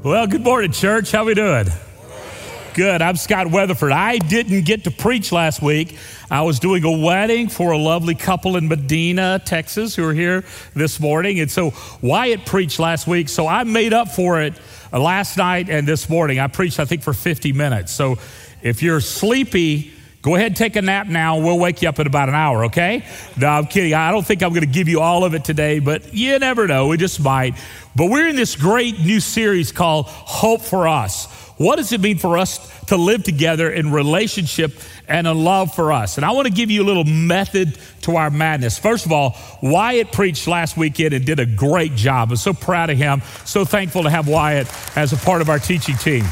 Well, good morning, church. How we doing? Good. I'm Scott Weatherford. I didn't get to preach last week. I was doing a wedding for a lovely couple in Medina, Texas, who are here this morning. And so Wyatt preached last week. So I made up for it last night and this morning. I preached, I think, for 50 minutes. So if you're sleepy, Go ahead take a nap now. We'll wake you up in about an hour, okay? No, I'm kidding. I don't think I'm going to give you all of it today, but you never know. We just might. But we're in this great new series called Hope for Us. What does it mean for us to live together in relationship and in love for us? And I want to give you a little method to our madness. First of all, Wyatt preached last weekend and did a great job. I'm so proud of him. So thankful to have Wyatt as a part of our teaching team.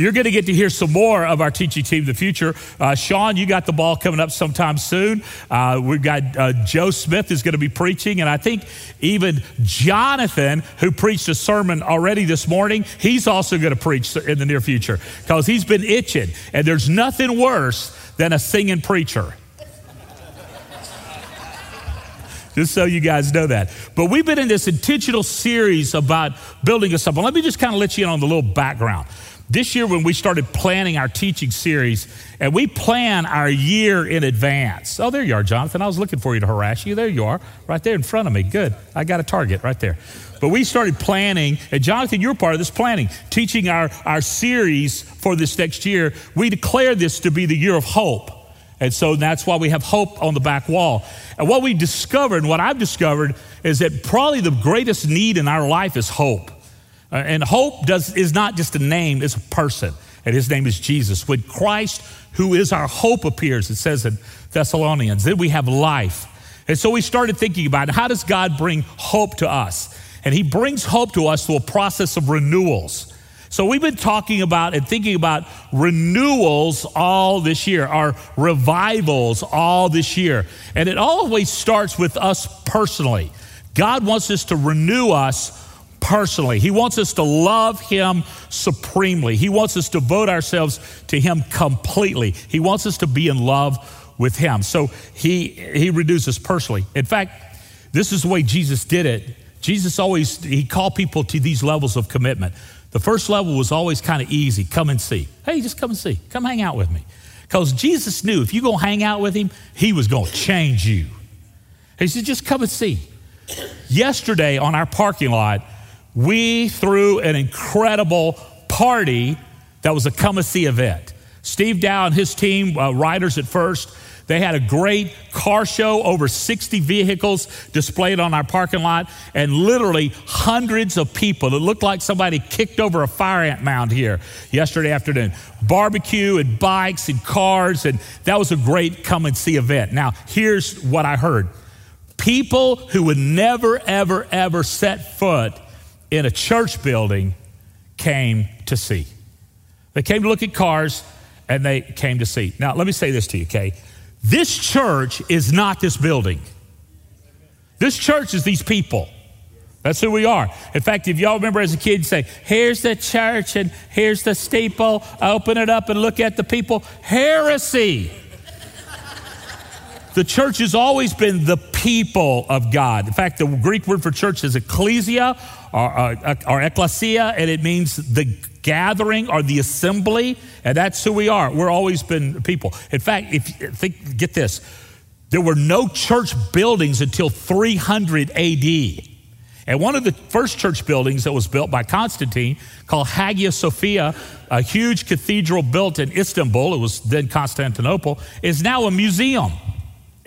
You're going to get to hear some more of our teaching team in the future. Uh, Sean, you got the ball coming up sometime soon. Uh, we've got uh, Joe Smith is going to be preaching, and I think even Jonathan, who preached a sermon already this morning, he's also going to preach in the near future because he's been itching, and there's nothing worse than a singing preacher. just so you guys know that. But we've been in this intentional series about building us up. Let me just kind of let you in on the little background. This year, when we started planning our teaching series, and we plan our year in advance. Oh, there you are, Jonathan. I was looking for you to harass you. There you are, right there in front of me. Good. I got a target right there. But we started planning, and Jonathan, you're part of this planning, teaching our, our series for this next year. We declare this to be the year of hope. And so that's why we have hope on the back wall. And what we discovered, and what I've discovered, is that probably the greatest need in our life is hope. Uh, and hope does, is not just a name, it's a person. And his name is Jesus. When Christ, who is our hope, appears, it says in Thessalonians, then we have life. And so we started thinking about how does God bring hope to us? And he brings hope to us through a process of renewals. So we've been talking about and thinking about renewals all this year, our revivals all this year. And it always starts with us personally. God wants us to renew us personally. He wants us to love Him supremely. He wants us to devote ourselves to Him completely. He wants us to be in love with Him. So He, he reduces personally. In fact, this is the way Jesus did it. Jesus always, He called people to these levels of commitment. The first level was always kind of easy come and see. Hey, just come and see. Come hang out with me. Because Jesus knew if you go hang out with Him, He was going to change you. He said, just come and see. Yesterday on our parking lot, we threw an incredible party that was a come and see event. Steve Dow and his team, uh, riders at first, they had a great car show, over 60 vehicles displayed on our parking lot, and literally hundreds of people. It looked like somebody kicked over a fire ant mound here yesterday afternoon. Barbecue and bikes and cars, and that was a great come and see event. Now, here's what I heard people who would never, ever, ever set foot in a church building came to see. They came to look at cars and they came to see. Now, let me say this to you, okay? This church is not this building. This church is these people. That's who we are. In fact, if y'all remember as a kid, say, here's the church and here's the steeple, open it up and look at the people. Heresy. The church has always been the people of God. In fact, the Greek word for church is ecclesia or, or, or ecclesia, and it means the gathering or the assembly, and that's who we are. We're always been people. In fact, if think, get this, there were no church buildings until 300 AD. And one of the first church buildings that was built by Constantine, called Hagia Sophia, a huge cathedral built in Istanbul, it was then Constantinople, is now a museum.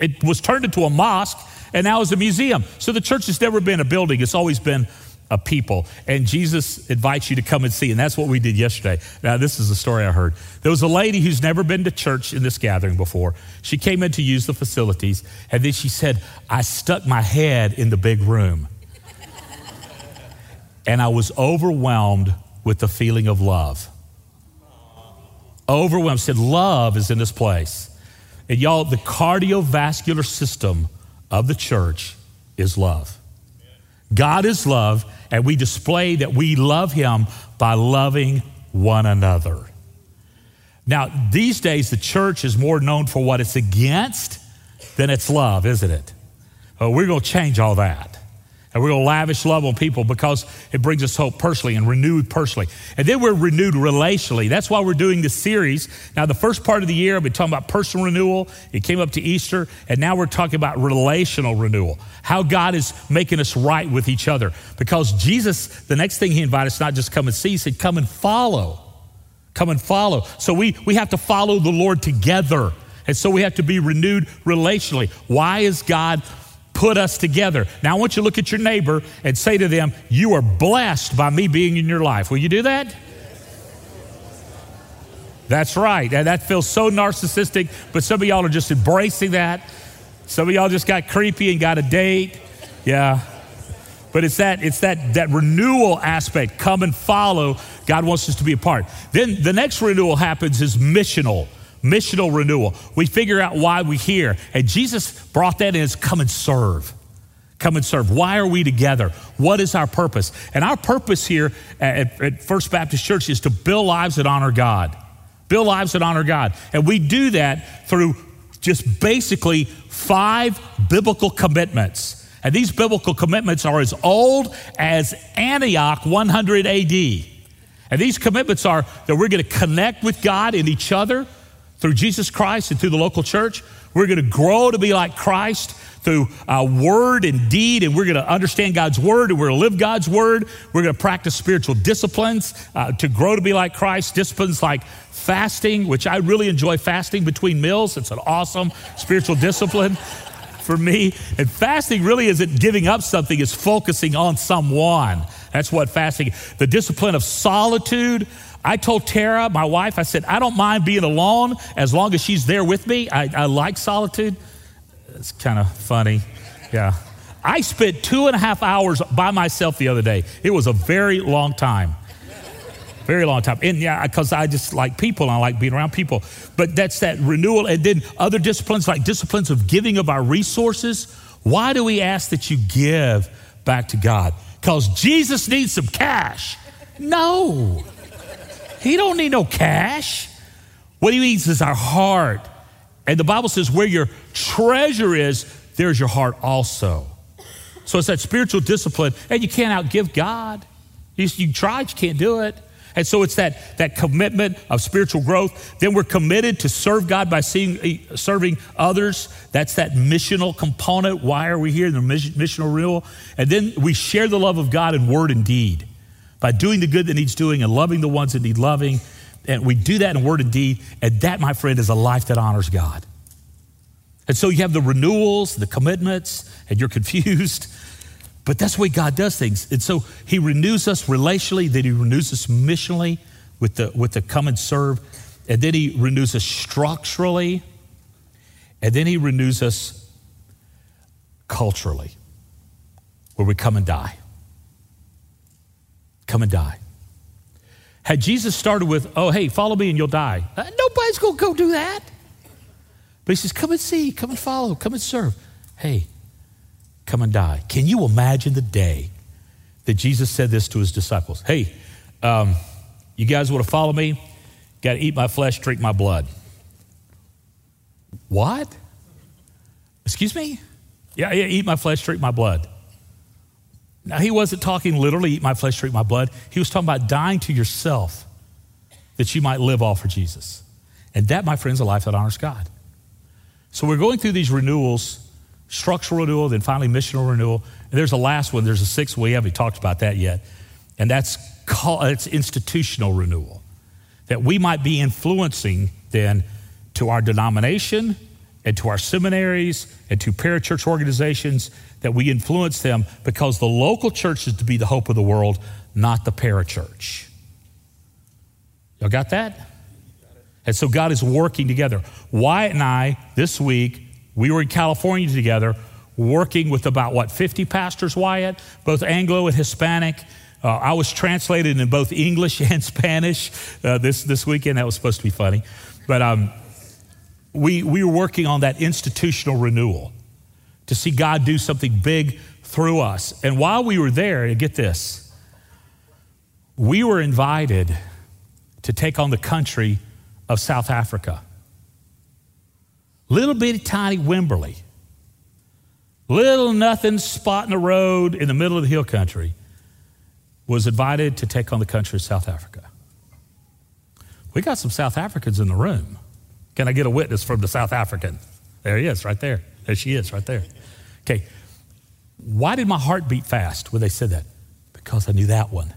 It was turned into a mosque and now is a museum. So the church has never been a building, it's always been a people. And Jesus invites you to come and see. And that's what we did yesterday. Now, this is the story I heard. There was a lady who's never been to church in this gathering before. She came in to use the facilities. And then she said, I stuck my head in the big room. and I was overwhelmed with the feeling of love. Overwhelmed. Said, Love is in this place. And y'all, the cardiovascular system of the church is love. God is love, and we display that we love Him by loving one another. Now, these days, the church is more known for what it's against than its love, isn't it? We're going to change all that. And we're going to lavish love on people because it brings us hope personally and renewed personally. And then we're renewed relationally. That's why we're doing this series. Now, the first part of the year, I've been talking about personal renewal. It came up to Easter. And now we're talking about relational renewal. How God is making us right with each other. Because Jesus, the next thing he invited us, not just come and see, he said, come and follow. Come and follow. So we, we have to follow the Lord together. And so we have to be renewed relationally. Why is God put us together. Now, I want you to look at your neighbor and say to them, You are blessed by me being in your life. Will you do that? That's right. And that feels so narcissistic, but some of y'all are just embracing that. Some of y'all just got creepy and got a date. Yeah. But it's that, it's that, that renewal aspect. Come and follow. God wants us to be a part. Then the next renewal happens is missional missional renewal. We figure out why we're here. And Jesus brought that in as come and serve. Come and serve. Why are we together? What is our purpose? And our purpose here at, at First Baptist Church is to build lives that honor God. Build lives that honor God. And we do that through just basically five biblical commitments. And these biblical commitments are as old as Antioch 100 AD. And these commitments are that we're going to connect with God and each other through Jesus Christ and through the local church. We're going to grow to be like Christ through uh, word and deed, and we're going to understand God's word, and we're going to live God's word. We're going to practice spiritual disciplines uh, to grow to be like Christ. Disciplines like fasting, which I really enjoy fasting between meals. It's an awesome spiritual discipline for me. And fasting really isn't giving up something, it's focusing on someone. That's what fasting, the discipline of solitude, I told Tara, my wife, I said, I don't mind being alone as long as she's there with me. I, I like solitude. It's kind of funny. Yeah. I spent two and a half hours by myself the other day. It was a very long time. Very long time. And yeah, because I just like people and I like being around people. But that's that renewal. And then other disciplines, like disciplines of giving of our resources. Why do we ask that you give back to God? Because Jesus needs some cash. No. He don't need no cash. What he needs is our heart. And the Bible says, where your treasure is, there's your heart also. So it's that spiritual discipline, and you can't outgive God. You, you tried, you can't do it. And so it's that, that commitment of spiritual growth. Then we're committed to serve God by seeing, eh, serving others. That's that missional component. Why are we here? In the missional renewal. And then we share the love of God in word and deed by doing the good that needs doing and loving the ones that need loving. And we do that in word and deed. And that, my friend, is a life that honors God. And so you have the renewals, the commitments, and you're confused. But that's the way God does things. And so He renews us relationally, then He renews us missionally with the, with the come and serve. And then He renews us structurally. And then He renews us culturally, where we come and die come and die. Had Jesus started with, oh, hey, follow me and you'll die, uh, nobody's going to go do that. But he says, come and see, come and follow, come and serve. Hey, come and die. Can you imagine the day that Jesus said this to his disciples? Hey, um, you guys want to follow me? Got to eat my flesh, drink my blood. What? Excuse me? Yeah, yeah, eat my flesh, drink my blood. Now, he wasn't talking literally, eat my flesh, drink my blood. He was talking about dying to yourself that you might live all for Jesus. And that, my friends, is a life that honors God. So we're going through these renewals, structural renewal, then finally missional renewal. And there's a last one, there's a sixth, we haven't talked about that yet. And that's called, it's institutional renewal. That we might be influencing then to our denomination and to our seminaries and to parachurch organizations that we influence them because the local church is to be the hope of the world, not the parachurch. Y'all got that? And so God is working together. Wyatt and I, this week, we were in California together, working with about, what, 50 pastors, Wyatt, both Anglo and Hispanic. Uh, I was translated in both English and Spanish uh, this, this weekend. That was supposed to be funny. But um, we, we were working on that institutional renewal to see God do something big through us. And while we were there, get this, we were invited to take on the country of South Africa. Little bitty tiny Wimberley. little nothing spot in the road in the middle of the hill country, was invited to take on the country of South Africa. We got some South Africans in the room. Can I get a witness from the South African? There he is, right there. There she is, right there. Okay. Why did my heart beat fast when they said that? Because I knew that one.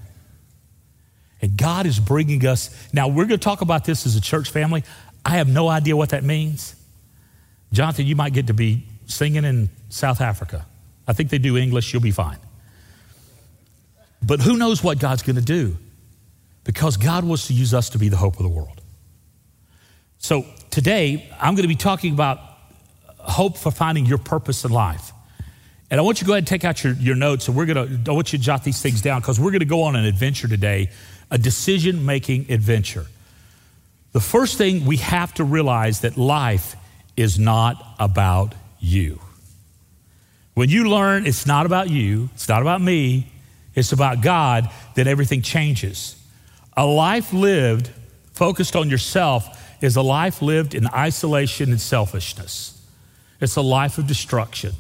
And God is bringing us. Now, we're going to talk about this as a church family. I have no idea what that means. Jonathan, you might get to be singing in South Africa. I think they do English, you'll be fine. But who knows what God's going to do? Because God wants to use us to be the hope of the world. So today, I'm going to be talking about hope for finding your purpose in life. And I want you to go ahead and take out your, your notes, and we're going to, I want you to jot these things down because we're going to go on an adventure today, a decision making adventure. The first thing we have to realize that life is not about you. When you learn it's not about you, it's not about me, it's about God, then everything changes. A life lived focused on yourself is a life lived in isolation and selfishness. It's a life of destruction.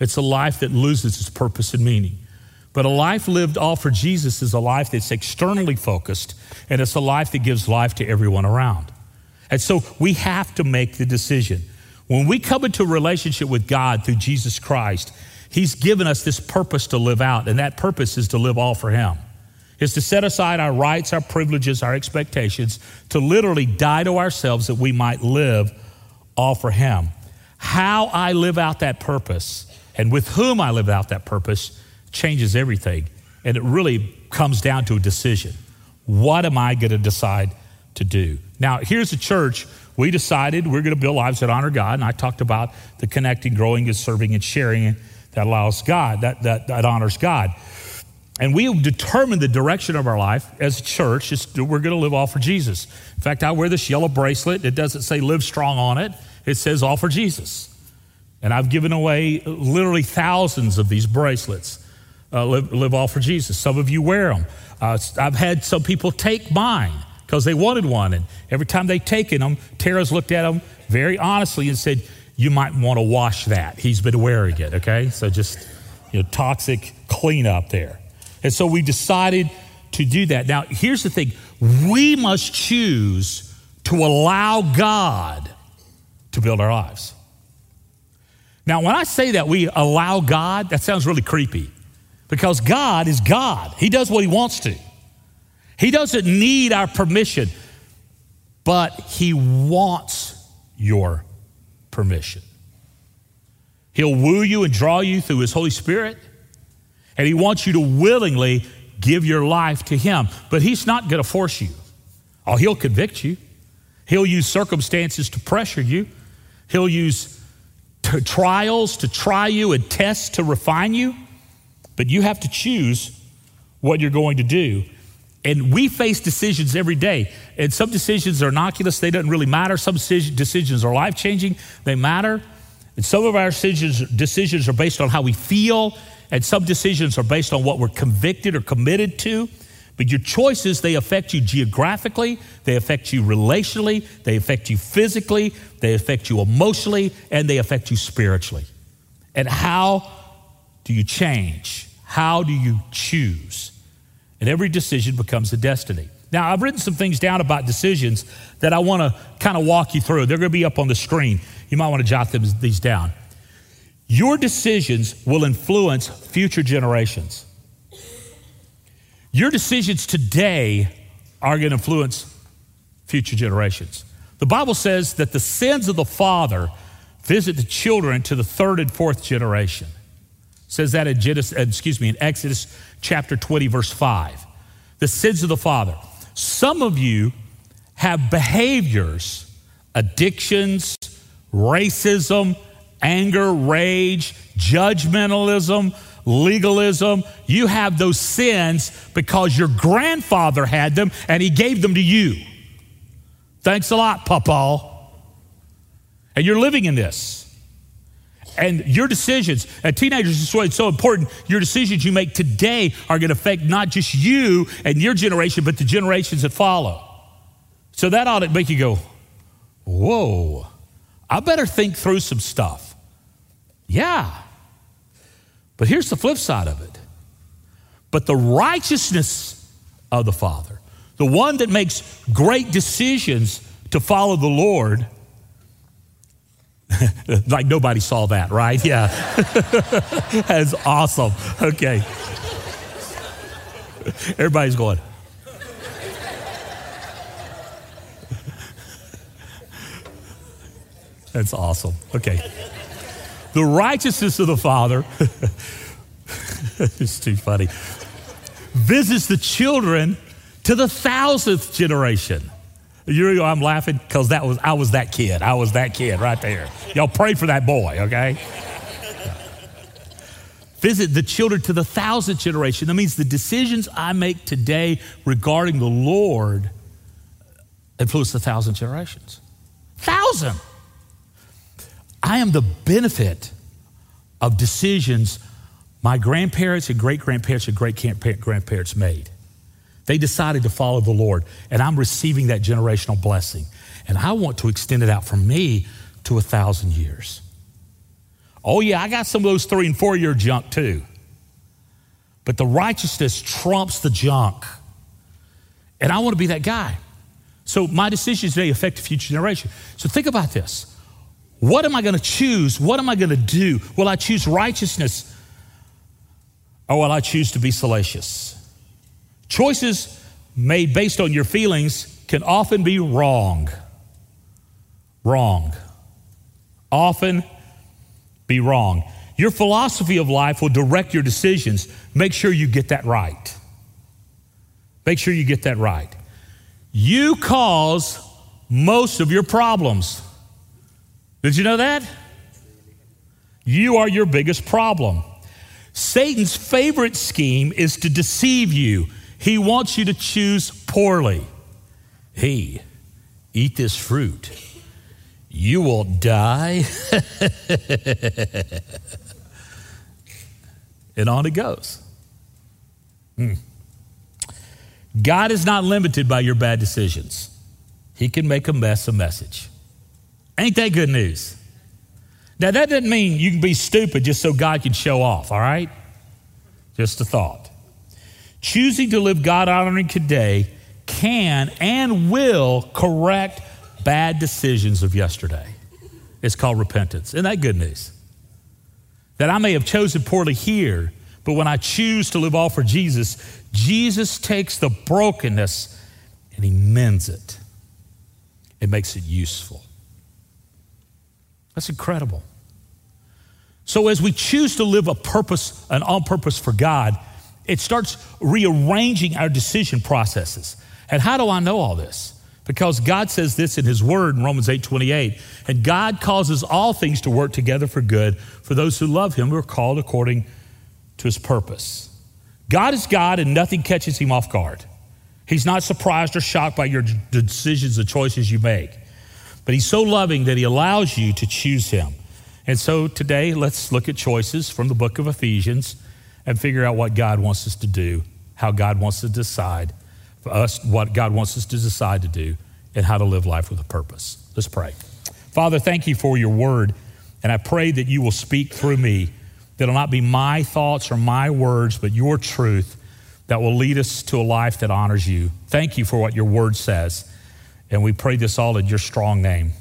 It's a life that loses its purpose and meaning. But a life lived all for Jesus is a life that's externally focused, and it's a life that gives life to everyone around. And so we have to make the decision. When we come into a relationship with God through Jesus Christ, He's given us this purpose to live out, and that purpose is to live all for Him. Is to set aside our rights, our privileges, our expectations, to literally die to ourselves that we might live all for Him. How I live out that purpose and with whom I live out that purpose changes everything. And it really comes down to a decision. What am I going to decide to do? Now, here's a church. We decided we're going to build lives that honor God. And I talked about the connecting, growing, and serving and sharing that allows God, that, that, that honors God. And we have determined the direction of our life as a church. We're going to live all for Jesus. In fact, I wear this yellow bracelet. It doesn't say live strong on it, it says all for Jesus. And I've given away literally thousands of these bracelets. Uh, live, live, all for Jesus. Some of you wear them. Uh, I've had some people take mine because they wanted one. And every time they've taken them, Tara's looked at them very honestly and said, You might want to wash that. He's been wearing it, okay? So just, you know, toxic cleanup there. And so we decided to do that. Now, here's the thing we must choose to allow God to build our lives. Now, when I say that we allow God, that sounds really creepy because God is God. He does what He wants to. He doesn't need our permission, but He wants your permission. He'll woo you and draw you through His Holy Spirit, and He wants you to willingly give your life to Him. But He's not going to force you. Oh, He'll convict you. He'll use circumstances to pressure you. He'll use trials to try you and tests to refine you, but you have to choose what you're going to do. And we face decisions every day. And some decisions are innocuous, they don't really matter. Some decisions are life changing, they matter. And some of our decisions, decisions are based on how we feel, and some decisions are based on what we're convicted or committed to. But your choices, they affect you geographically, they affect you relationally, they affect you physically, they affect you emotionally, and they affect you spiritually. And how do you change? How do you choose? And every decision becomes a destiny. Now, I've written some things down about decisions that I want to kind of walk you through. They're going to be up on the screen. You might want to jot them, these down. Your decisions will influence future generations. Your decisions today are going to influence future generations. The Bible says that the sins of the father visit the children to the third and fourth generation. It says that in Genesis, uh, excuse me, in Exodus chapter 20, verse 5. The sins of the father. Some of you have behaviors, addictions, racism, anger, rage, judgmentalism, legalism. You have those sins because your grandfather had them and he gave them to you. Thanks a lot, Papa. And you're living in this. And your decisions, and teenagers, this is why it's so important. Your decisions you make today are going to affect not just you and your generation, but the generations that follow. So that ought to make you go, whoa, I better think through some stuff. Yeah, But here's the flip side of it. But the righteousness of the Father, the one that makes great decisions to follow the Lord, like nobody saw that, right? Yeah. That's awesome. Okay. Everybody's going. That's awesome. Okay. The righteousness of the Father, it's too funny, visits the children to the thousandth generation. You I'm laughing because that was I was that kid. I was that kid right there. Y'all pray for that boy, okay? Visit the children to the thousandth generation. That means the decisions I make today regarding the Lord influence the thousand generations. Thousand. I am the benefit of decisions my grandparents and great grandparents and great grandparents made. They decided to follow the Lord, and I'm receiving that generational blessing. And I want to extend it out from me to a thousand years. Oh, yeah, I got some of those three and four year junk too. But the righteousness trumps the junk. And I want to be that guy. So my decisions today affect the future generation. So think about this. What am I going to choose? What am I going to do? Will I choose righteousness or will I choose to be salacious? Choices made based on your feelings can often be wrong. Wrong. Often be wrong. Your philosophy of life will direct your decisions. Make sure you get that right. Make sure you get that right. You cause most of your problems. Did you know that? You are your biggest problem. Satan's favorite scheme is to deceive you. He wants you to choose poorly. Hey, eat this fruit. You will die. and on it goes. Hmm. God is not limited by your bad decisions. He can make a mess a message. Ain't that good news? Now, that doesn't mean you can be stupid just so God can show off, all right? Just a thought. Choosing to live God honoring today can and will correct bad decisions of yesterday. It's called repentance. Isn't that good news? That I may have chosen poorly here, but when I choose to live all for Jesus, Jesus takes the brokenness and he mends it. It makes it useful. That's incredible. So, as we choose to live a purpose, an on purpose for God, it starts rearranging our decision processes. And how do I know all this? Because God says this in His Word in Romans 8 28. And God causes all things to work together for good for those who love Him, who are called according to His purpose. God is God, and nothing catches Him off guard. He's not surprised or shocked by your decisions and choices you make. But He's so loving that He allows you to choose Him. And so today, let's look at choices from the book of Ephesians and figure out what God wants us to do, how God wants to decide for us, what God wants us to decide to do, and how to live life with a purpose. Let's pray. Father, thank you for your word, and I pray that you will speak through me, that it'll not be my thoughts or my words, but your truth that will lead us to a life that honors you. Thank you for what your word says. And we pray this all in your strong name.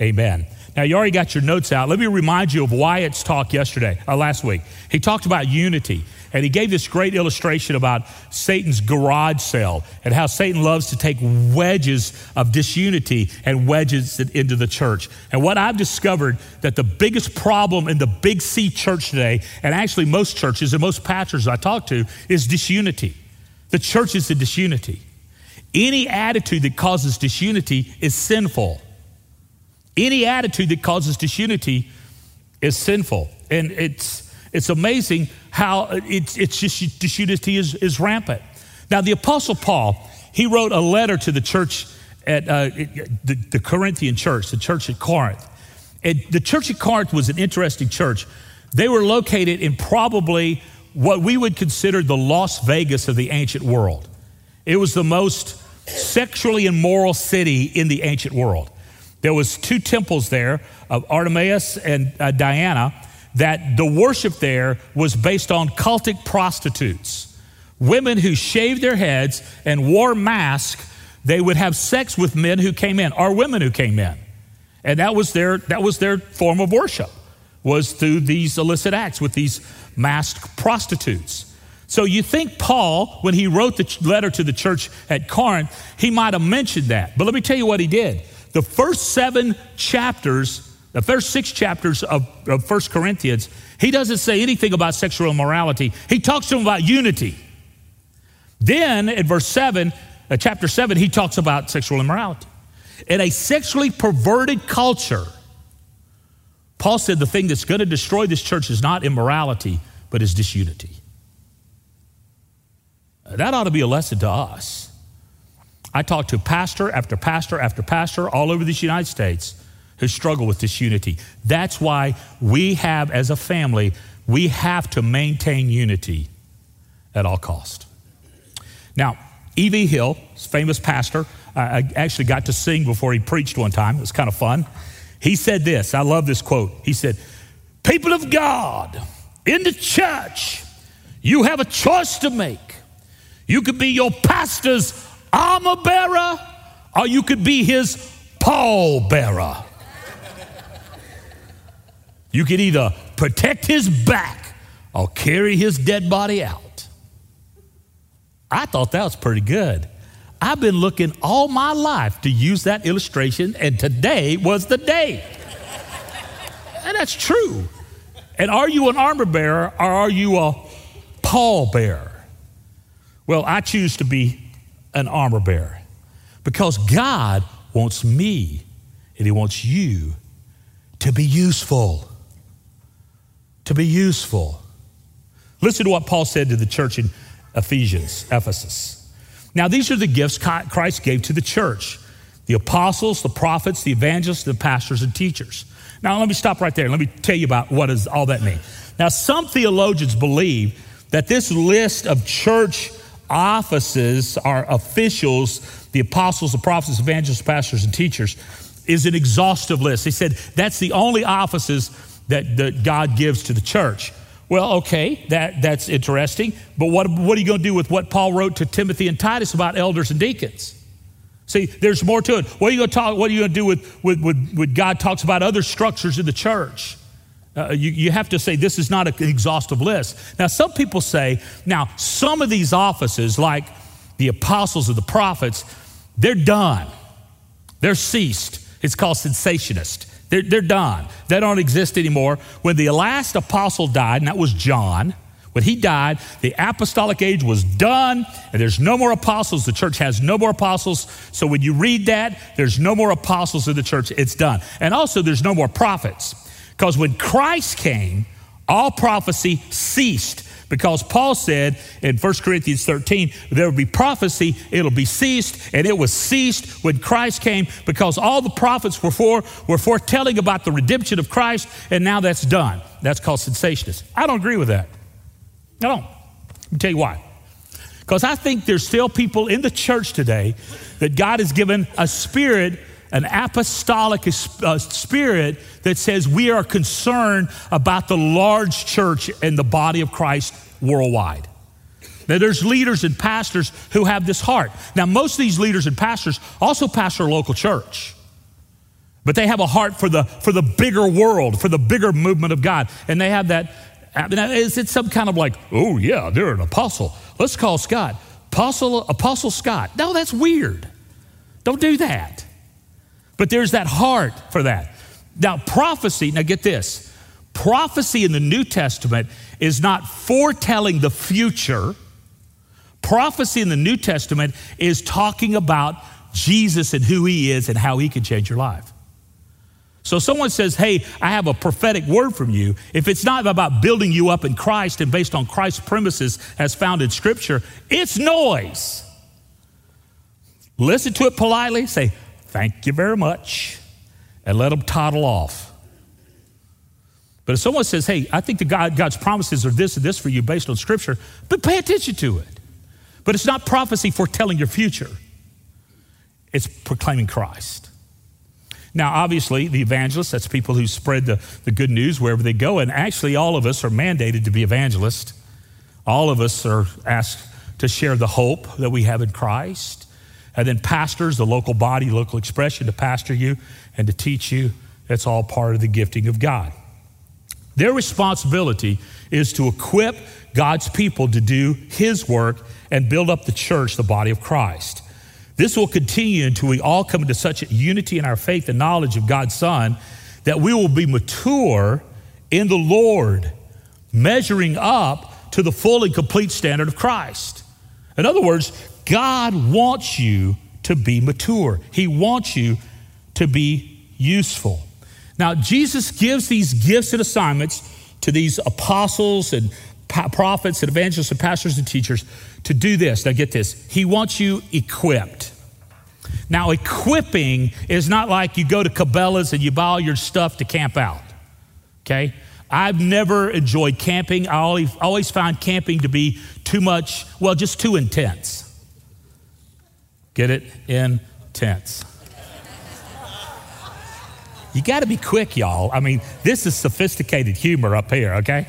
Amen. Now, you already got your notes out. Let me remind you of Wyatt's talk yesterday, uh, last week. He talked about unity, and he gave this great illustration about Satan's garage sale and how Satan loves to take wedges of disunity and wedges it into the church. And what I've discovered that the biggest problem in the Big C church today, and actually most churches and most pastors I talk to, is disunity. The church is the disunity. Any attitude that causes disunity is sinful. Any attitude that causes disunity is sinful. And it's, it's amazing how it's, it's just disunity is, is rampant. Now, the Apostle Paul, he wrote a letter to the church at uh, the, the Corinthian church, the church at Corinth. And the church at Corinth was an interesting church. They were located in probably what we would consider the Las Vegas of the ancient world. It was the most sexually immoral city in the ancient world. There was two temples there of Artemis and uh, Diana. that the worship there was based on cultic prostitutes, women who shaved their heads and wore masks. They would have sex with men who came in or women who came in. And that was their, that was their form of worship, was through these illicit acts with these masked prostitutes. So you think Paul, when he wrote the letter to the church at Corinth, he might have mentioned that. But let me tell you what he did. The first seven chapters, the first six chapters of, of 1 Corinthians, he doesn't say anything about sexual immorality. He talks to them about unity. Then in verse 7, uh, chapter 7, he talks about sexual immorality. In a sexually perverted culture, Paul said the thing that's going to destroy this church is not immorality, but is disunity. That ought to be a lesson to us. I talk to pastor after pastor after pastor all over this United States who struggle with disunity. That's why we have, as a family, we have to maintain unity at all cost. Now, E.V. Hill, famous pastor, I actually got to sing before he preached one time. It was kind of fun. He said this I love this quote. He said, People of God, in the church, you have a choice to make. You could be your pastor's armor bearer, or you could be his pall bearer. You could either protect his back or carry his dead body out. I thought that was pretty good. I've been looking all my life to use that illustration, and today was the day. and that's true. And are you an armor bearer or are you a pall bearer? Well, I choose to be an armor bearer because God wants me and He wants you to be useful. To be useful. Listen to what Paul said to the church in Ephesians, Ephesus. Now, these are the gifts Christ gave to the church the apostles, the prophets, the evangelists, the pastors, and teachers. Now, let me stop right there. Let me tell you about what does all that mean. Now, some theologians believe that this list of church offices are officials, the apostles, the prophets, evangelists, pastors, and teachers, is an exhaustive list. He said that's the only offices that, that God gives to the church. Well, okay, that, that's interesting. But what, what are you going to do with what Paul wrote to Timothy and Titus about elders and deacons? See, there's more to it. What are you going to talk? What are you going to do with, with, with, with God talks about other structures in the church? Uh, you, you have to say this is not an exhaustive list. Now, some people say, now, some of these offices, like the apostles or the prophets, they're done. They're ceased. It's called cessationist. They're, they're done. They don't exist anymore. When the last apostle died, and that was John, when he died, the apostolic age was done, and there's no more apostles. The church has no more apostles. So when you read that, there's no more apostles in the church. It's done. And also, there's no more prophets. Because when Christ came, all prophecy ceased because Paul said in 1 Corinthians 13, there will be prophecy, it'll be ceased, and it was ceased when Christ came because all the prophets were for were foretelling about the redemption of Christ, and now that's done. That's called cessationist. I don't agree with that. I don't. Let me tell you why. Because I think there's still people in the church today that God has given a spirit an apostolic uh, spirit that says we are concerned about the large church and the body of Christ worldwide. Now, there's leaders and pastors who have this heart. Now, most of these leaders and pastors also pastor a local church, but they have a heart for the, for the bigger world, for the bigger movement of God. And they have that. Is it some kind of like, oh, yeah, they're an apostle? Let's call Scott. Apostle, apostle Scott. No, that's weird. Don't do that. But there's that heart for that. Now, prophecy, now get this prophecy in the New Testament is not foretelling the future. Prophecy in the New Testament is talking about Jesus and who he is and how he can change your life. So someone says, Hey, I have a prophetic word from you. If it's not about building you up in Christ and based on Christ's premises as found in Scripture, it's noise. Listen to it politely, say, thank you very much, and let them toddle off. But if someone says, hey, I think the God, God's promises are this and this for you based on Scripture, but pay attention to it. But it's not prophecy foretelling your future, it's proclaiming Christ. Now, obviously, the evangelists, that's people who spread the, the good news wherever they go. And actually, all of us are mandated to be evangelists. All of us are asked to share the hope that we have in Christ. And then, pastors, the local body, local expression, to pastor you and to teach you. That's all part of the gifting of God. Their responsibility is to equip God's people to do His work and build up the church, the body of Christ. This will continue until we all come into such a unity in our faith and knowledge of God's Son that we will be mature in the Lord, measuring up to the full and complete standard of Christ. In other words, God wants you to be mature, He wants you to be useful. Now, Jesus gives these gifts and assignments to these apostles and prophets and evangelists and pastors and teachers to do this. Now, get this. He wants you equipped. Now, equipping is not like you go to Cabela's and you buy all your stuff to camp out. Okay? I've never enjoyed camping. I always, always found camping to be too much, well, just too intense. Get it? Intense. You got to be quick, y'all. I mean, this is sophisticated humor up here, okay?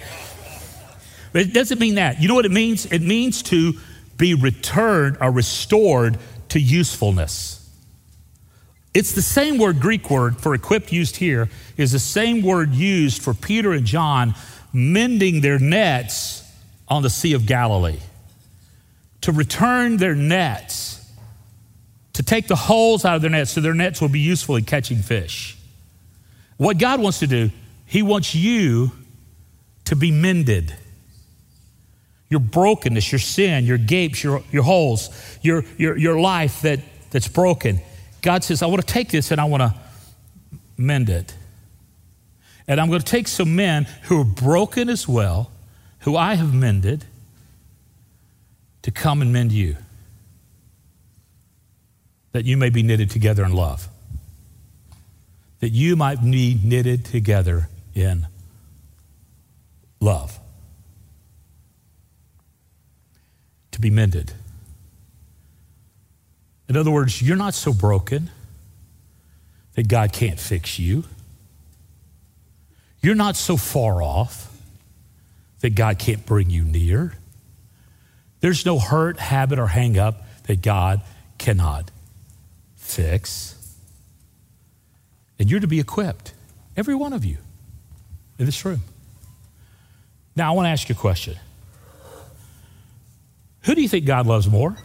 But it doesn't mean that. You know what it means? It means to be returned or restored to usefulness. It's the same word, Greek word for equipped used here, is the same word used for Peter and John mending their nets on the Sea of Galilee. To return their nets, to take the holes out of their nets so their nets will be useful in catching fish. What God wants to do, He wants you to be mended. Your brokenness, your sin, your gapes, your, your holes, your, your, your life that, that's broken. God says, I want to take this and I want to mend it. And I'm going to take some men who are broken as well, who I have mended, to come and mend you, that you may be knitted together in love that you might be knitted together in love. To be mended. In other words, you're not so broken that God can't fix you. You're not so far off that God can't bring you near. There's no hurt, habit, or hang up that God cannot fix. And you're to be equipped, every one of you in this room. Now, I want to ask you a question Who do you think God loves more,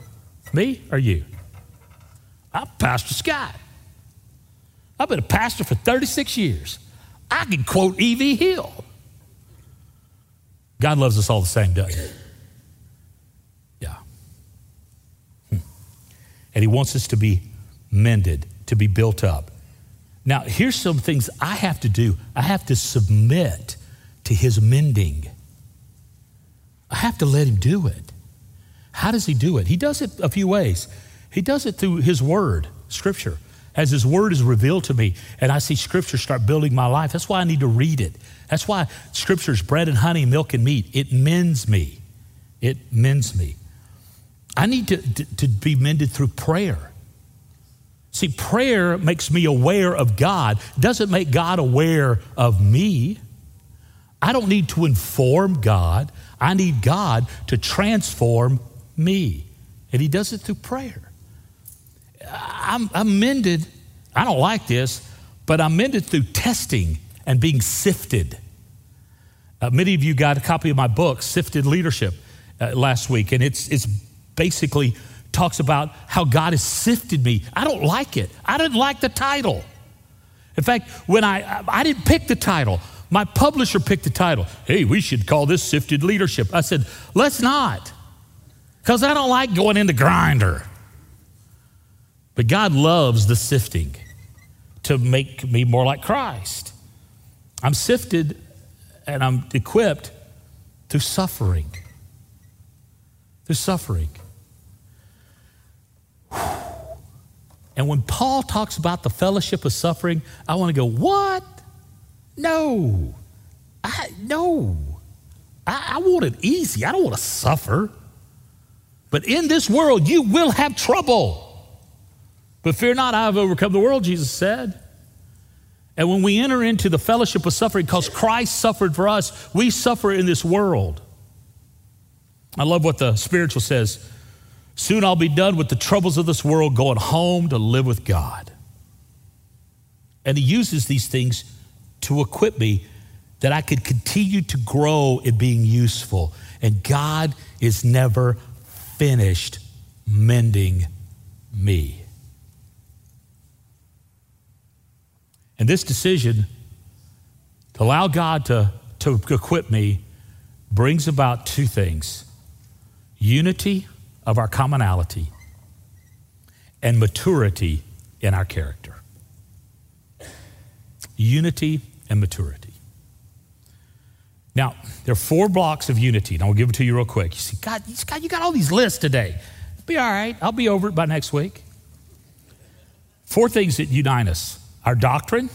me or you? I'm Pastor Scott. I've been a pastor for 36 years. I can quote E.V. Hill. God loves us all the same, doesn't he? Yeah. Hmm. And he wants us to be mended, to be built up. Now, here's some things I have to do I have to submit to his mending. I have to let him do it. How does he do it? He does it a few ways. He does it through his word, scripture. As his word is revealed to me and I see scripture start building my life, that's why I need to read it. That's why scripture is bread and honey, milk and meat. It mends me. It mends me. I need to, to, to be mended through prayer. See, prayer makes me aware of God, doesn't make God aware of me. I don't need to inform God. I need God to transform me. And He does it through prayer. I'm, I'm mended. I don't like this, but I'm mended through testing and being sifted. Uh, many of you got a copy of my book, Sifted Leadership, uh, last week, and it's, it's basically talks about how God has sifted me. I don't like it. I didn't like the title. In fact, when I I didn't pick the title, my publisher picked the title. Hey, we should call this Sifted Leadership. I said, let's not, because I don't like going in the grinder. But God loves the sifting to make me more like Christ. I'm sifted and I'm equipped through suffering. Through suffering. And when Paul talks about the fellowship of suffering, I want to go, what? No. I, no. I, I want it easy. I don't want to suffer. But in this world, you will have trouble. But fear not, I have overcome the world, Jesus said. And when we enter into the fellowship of suffering, because Christ suffered for us, we suffer in this world. I love what the spiritual says. Soon I'll be done with the troubles of this world, going home to live with God. And he uses these things to equip me that I could continue to grow in being useful. And God is never finished mending me. And this decision to allow God to, to equip me brings about two things unity of our commonality and maturity in our character. Unity and maturity. Now, there are four blocks of unity, and I'll give it to you real quick. You see, God, God you got all these lists today. Be all right. I'll be over it by next week. Four things that unite us our doctrine,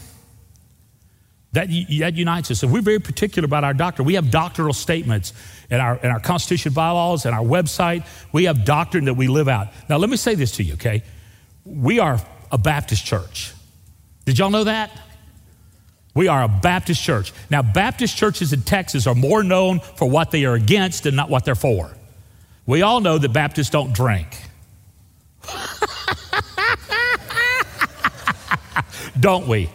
that, that unites us. And we're very particular about our doctrine. We have doctrinal statements in our, in our constitution bylaws and our website. We have doctrine that we live out. Now, let me say this to you, okay? We are a Baptist church. Did y'all know that? We are a Baptist church. Now, Baptist churches in Texas are more known for what they are against and not what they're for. We all know that Baptists don't drink. don't we?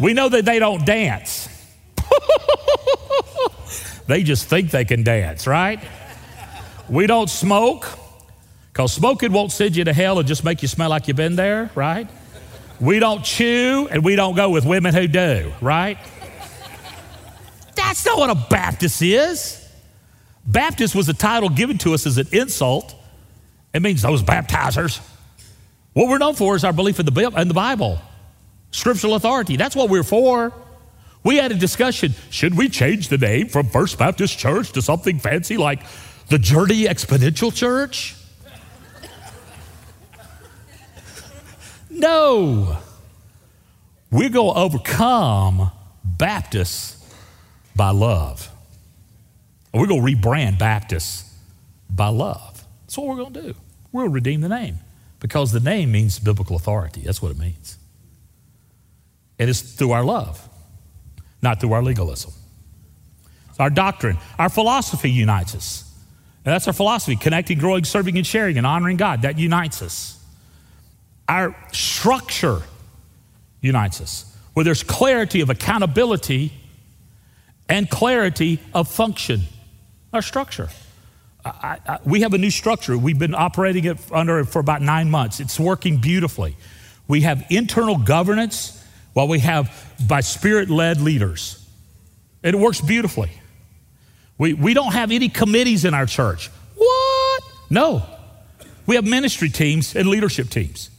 We know that they don't dance. they just think they can dance, right? We don't smoke because smoking won't send you to hell and just make you smell like you've been there, right? We don't chew and we don't go with women who do, right? That's not what a Baptist is. Baptist was a title given to us as an insult. It means those baptizers. What we're known for is our belief in the, Bible scriptural authority. That's what we're for. We had a discussion should we change the name from First Baptist Church to something fancy like the Journey Exponential Church? no. We're going to overcome Baptists by love. We're going to rebrand Baptists by love. That's what we're going to do. We'll redeem the name because the name means biblical authority. That's what it means. It is through our love, not through our legalism. It's our doctrine, our philosophy unites us. And that's our philosophy connecting, growing, serving, and sharing, and honoring God. That unites us. Our structure unites us, where there's clarity of accountability and clarity of function. Our structure. I, I, we have a new structure. We've been operating it under it for about nine months. It's working beautifully. We have internal governance while we have by spirit led leaders. It works beautifully. We, we don't have any committees in our church. What? No. We have ministry teams and leadership teams.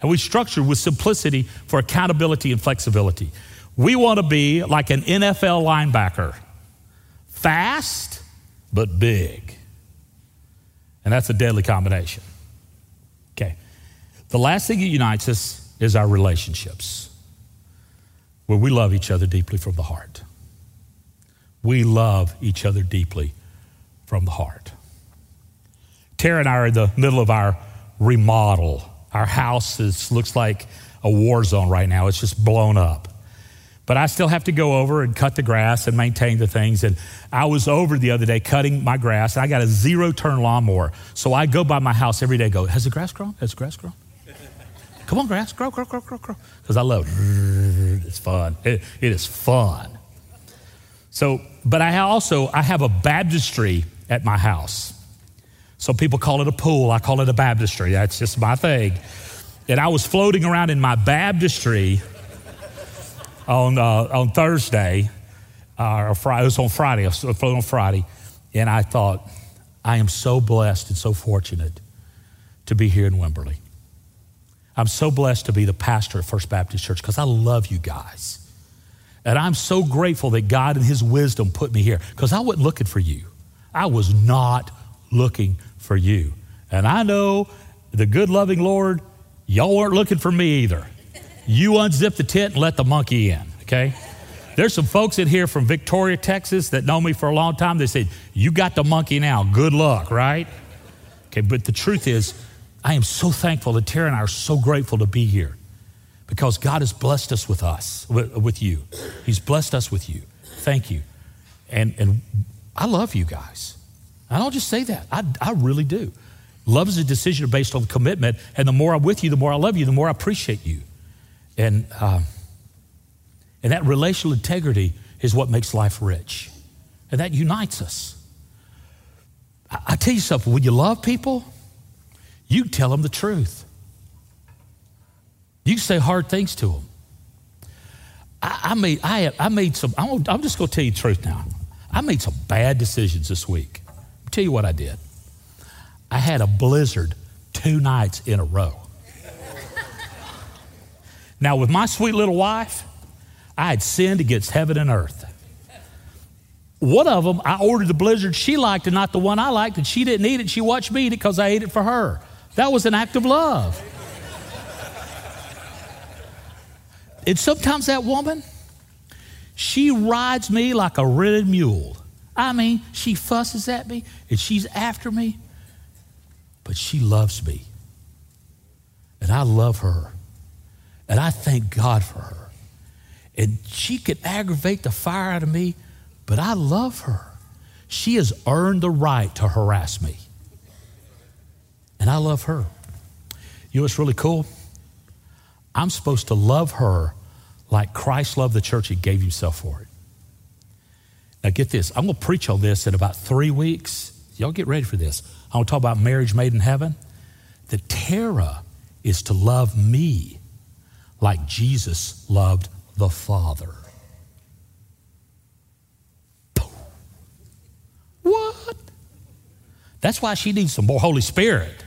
And we structure with simplicity for accountability and flexibility. We want to be like an NFL linebacker fast, but big. And that's a deadly combination. Okay. The last thing that unites us is our relationships where we love each other deeply from the heart. We love each other deeply from the heart. Tara and I are in the middle of our remodel. Our house is, looks like a war zone right now. It's just blown up. But I still have to go over and cut the grass and maintain the things. And I was over the other day cutting my grass. I got a zero turn lawnmower. So I go by my house every day go, Has the grass grown? Has the grass grown? Come on, grass, grow, grow, grow, grow, grow. Because I love it. It's fun. It, it is fun. So, but I also I have a baptistry at my house. Some people call it a pool. I call it a baptistry. That's just my thing. And I was floating around in my baptistry on uh, on Thursday, uh, or Friday. It was on Friday. I was floating on Friday, and I thought, I am so blessed and so fortunate to be here in Wimberley. I'm so blessed to be the pastor at First Baptist Church because I love you guys. And I'm so grateful that God in His wisdom put me here because I wasn't looking for you. I was not looking for you. And I know the good, loving Lord, y'all weren't looking for me either. You unzip the tent and let the monkey in, okay? There's some folks in here from Victoria, Texas that know me for a long time. They said, You got the monkey now. Good luck, right? Okay, but the truth is, I am so thankful that Tara and I are so grateful to be here because God has blessed us with us, with, you. He's blessed us with you. Thank you. And, and I love you guys. I don't just say that, I, I really do. Love is a decision based on commitment, and the more I'm with you, the more I love you, the more I appreciate you. And, um, and that relational integrity is what makes life rich, and that unites us. I, I tell you something when you love people, you tell them the truth. You say hard things to them. I, I made, I, I made some, I'm, I'm just going to tell you the truth now. I made some bad decisions this week. I'll tell you what I did. I had a blizzard two nights in a row. now, with my sweet little wife, I had sinned against heaven and earth. One of them, I ordered the blizzard she liked and not the one I liked, and she didn't eat it. She watched me eat it because I ate it for her. That was an act of love. And sometimes that woman, she rides me like a rented mule. I mean, she fusses at me and she's after me, but she loves me. And I love her. And I thank God for her. And she could aggravate the fire out of me, but I love her. She has earned the right to harass me. And I love her. You know what's really cool? I'm supposed to love her like Christ loved the church, he gave himself for it. Now, get this. I'm going to preach on this in about three weeks. Y'all get ready for this. I'm going to talk about marriage made in heaven. The Tara is to love me like Jesus loved the Father. What? That's why she needs some more Holy Spirit.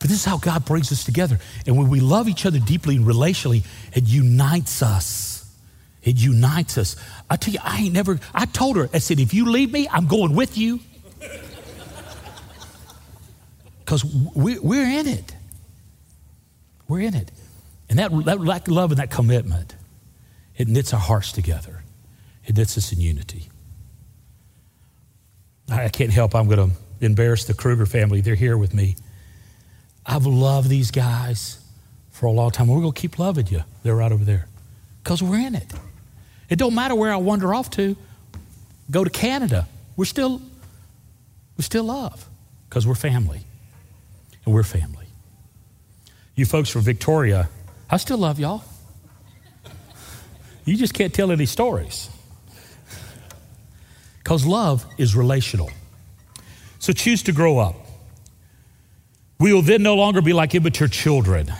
But this is how God brings us together. And when we love each other deeply and relationally, it unites us. It unites us. I tell you, I ain't never, I told her, I said, if you leave me, I'm going with you. Because we, we're in it. We're in it. And that, that love and that commitment, it knits our hearts together. It knits us in unity. I can't help, I'm going to embarrass the Kruger family. They're here with me. I've loved these guys for a long time. We're going to keep loving you. They're right over there because we're in it. It don't matter where I wander off to. Go to Canada. We're still, we still love because we're family, and we're family. You folks from Victoria, I still love y'all. You just can't tell any stories because love is relational. So choose to grow up. We will then no longer be like immature children.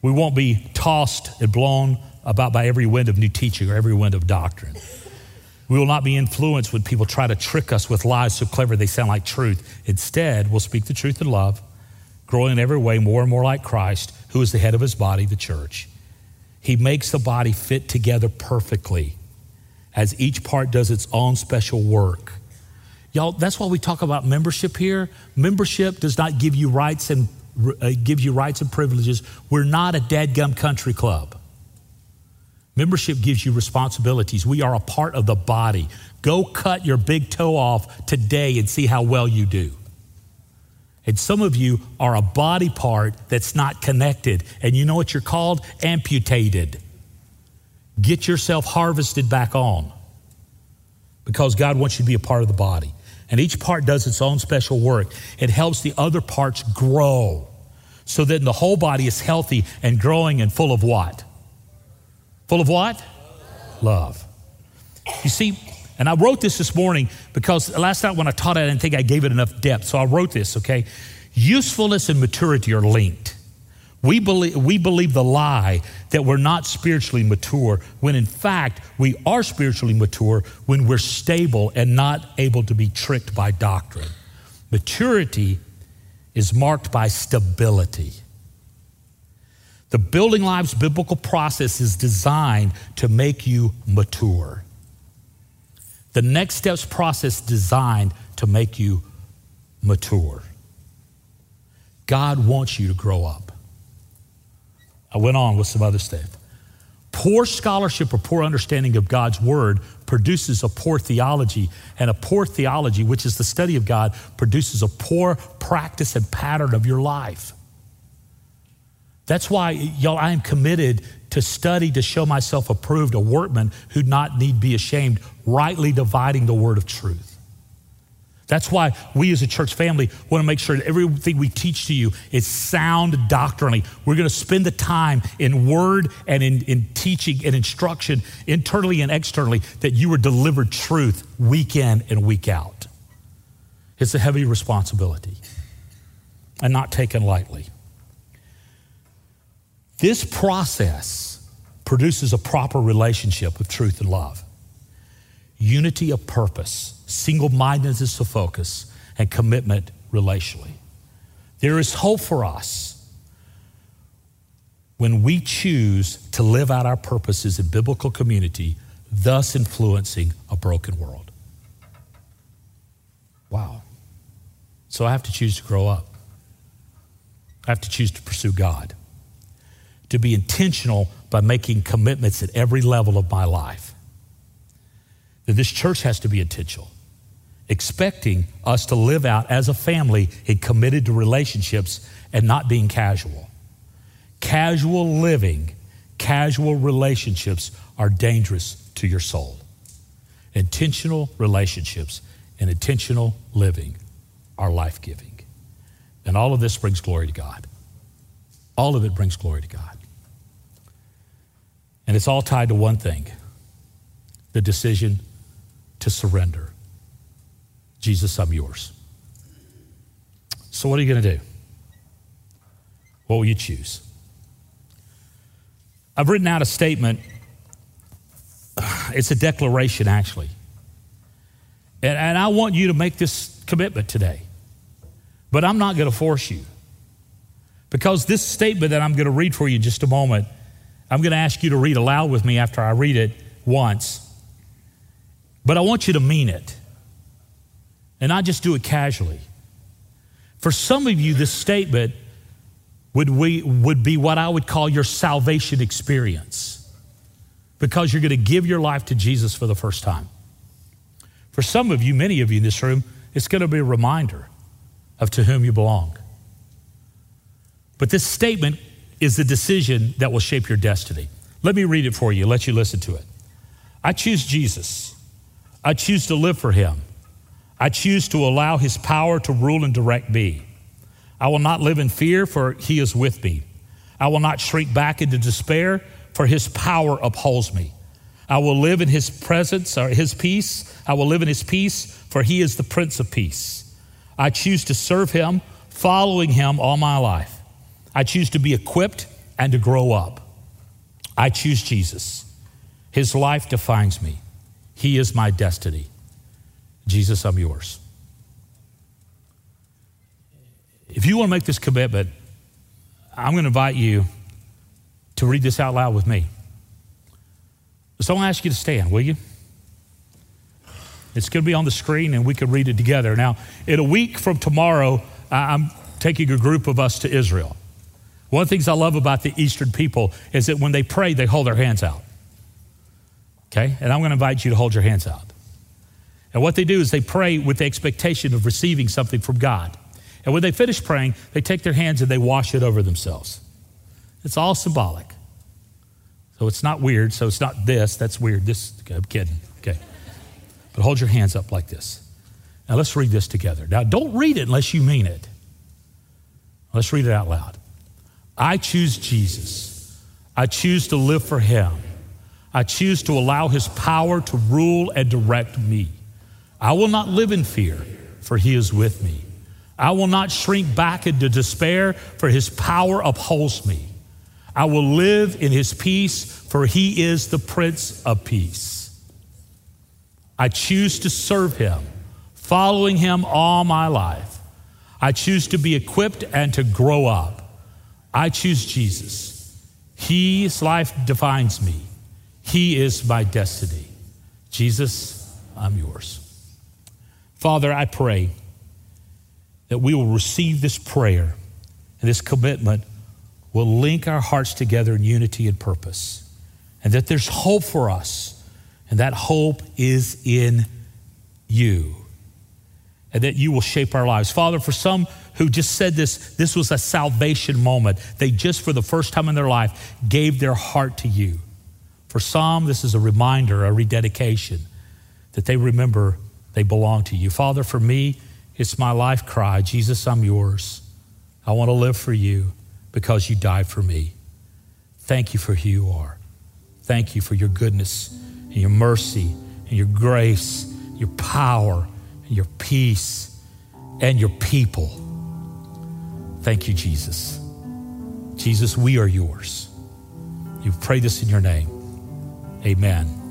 We won't be tossed and blown about by every wind of new teaching or every wind of doctrine. We will not be influenced when people try to trick us with lies so clever they sound like truth. Instead, we'll speak the truth in love, growing in every way more and more like Christ, who is the head of his body, the church. He makes the body fit together perfectly as each part does its own special work. Y'all, that's why we talk about membership here. Membership does not give you rights and uh, give you rights and privileges. We're not a dadgum country club. Membership gives you responsibilities. We are a part of the body. Go cut your big toe off today and see how well you do. And some of you are a body part that's not connected. And you know what you're called? Amputated. Get yourself harvested back on because God wants you to be a part of the body. And each part does its own special work. It helps the other parts grow so that the whole body is healthy and growing and full of what? Full of what? Love. You see, and I wrote this this morning because last night when I taught it, I didn't think I gave it enough depth. So I wrote this, okay? Usefulness and maturity are linked. We believe, we believe the lie that we're not spiritually mature, when in fact we are spiritually mature when we're stable and not able to be tricked by doctrine. Maturity is marked by stability. The Building Lives biblical process is designed to make you mature. The next steps process designed to make you mature. God wants you to grow up. I went on with some other stuff. Poor scholarship or poor understanding of God's word produces a poor theology, and a poor theology, which is the study of God, produces a poor practice and pattern of your life. That's why, y'all, I am committed to study to show myself approved, a workman who not need be ashamed, rightly dividing the word of truth. That's why we as a church family want to make sure that everything we teach to you is sound doctrinally. We're going to spend the time in word and in, in teaching and instruction, internally and externally, that you are delivered truth week in and week out. It's a heavy responsibility and not taken lightly. This process produces a proper relationship of truth and love, unity of purpose, single mindedness of focus, and commitment relationally. There is hope for us when we choose to live out our purposes in biblical community, thus influencing a broken world. Wow. So I have to choose to grow up. I have to choose to pursue God to be intentional by making commitments at every level of my life. That this church has to be intentional, expecting us to live out as a family and committed to relationships and not being casual. Casual living, casual relationships are dangerous to your soul. Intentional relationships and intentional living are life giving. And all of this brings glory to God. All of it brings glory to God. And it's all tied to one thing the decision to surrender. Jesus, I'm yours. So, what are you going to do? What will you choose? I've written out a statement. It's a declaration, actually. And, and I want you to make this commitment today. But I'm not going to force you. Because this statement that I'm going to read for you in just a moment I'm going to ask you to read aloud with me after I read it once. But I want you to mean it and not just do it casually. For some of you, this statement would, we, would be what I would call your salvation experience because you're going to give your life to Jesus for the first time. For some of you, many of you in this room, it's going to be a reminder of to whom you belong. But this statement is the decision that will shape your destiny. Let me read it for you, let you listen to it. I choose Jesus. I choose to live for him. I choose to allow his power to rule and direct me. I will not live in fear, for he is with me. I will not shrink back into despair, for his power upholds me. I will live in his presence or his peace. I will live in his peace, for he is the Prince of Peace. I choose to serve him, following him all my life. I choose to be equipped and to grow up. I choose Jesus. His life defines me. He is my destiny. Jesus, I'm yours. If you want to make this commitment, I'm going to invite you to read this out loud with me. So I'm going to ask you to stand, will you? It's going to be on the screen and we can read it together. Now, in a week from tomorrow, I'm taking a group of us to Israel. One of the things I love about the Eastern people is that when they pray, they hold their hands out. Okay? And I'm going to invite you to hold your hands out. And what they do is they pray with the expectation of receiving something from God. And when they finish praying, they take their hands and they wash it over themselves. It's all symbolic. So it's not weird. So it's not this. That's weird. This, I'm kidding. Okay. But hold your hands up like this. Now let's read this together. Now don't read it unless you mean it. Let's read it out loud. I choose Jesus. I choose to live for Him. I choose to allow His power to rule and direct me. I will not live in fear, for He is with me. I will not shrink back into despair, for His power upholds me. I will live in His peace, for He is the Prince of Peace. I choose to serve Him, following Him all my life. I choose to be equipped and to grow up. I choose Jesus. His life defines me. He is my destiny. Jesus, I'm yours. Father, I pray that we will receive this prayer and this commitment will link our hearts together in unity and purpose, and that there's hope for us, and that hope is in you. and that you will shape our lives. Father, for some who just said this, this was a salvation moment. They just, for the first time in their life, gave their heart to you. For some, this is a reminder, a rededication, that they remember they belong to you. Father, for me, it's my life cry Jesus, I'm yours. I want to live for you because you died for me. Thank you for who you are. Thank you for your goodness and your mercy and your grace, your power and your peace and your people. Thank you, Jesus. Jesus, we are yours. You pray this in your name. Amen.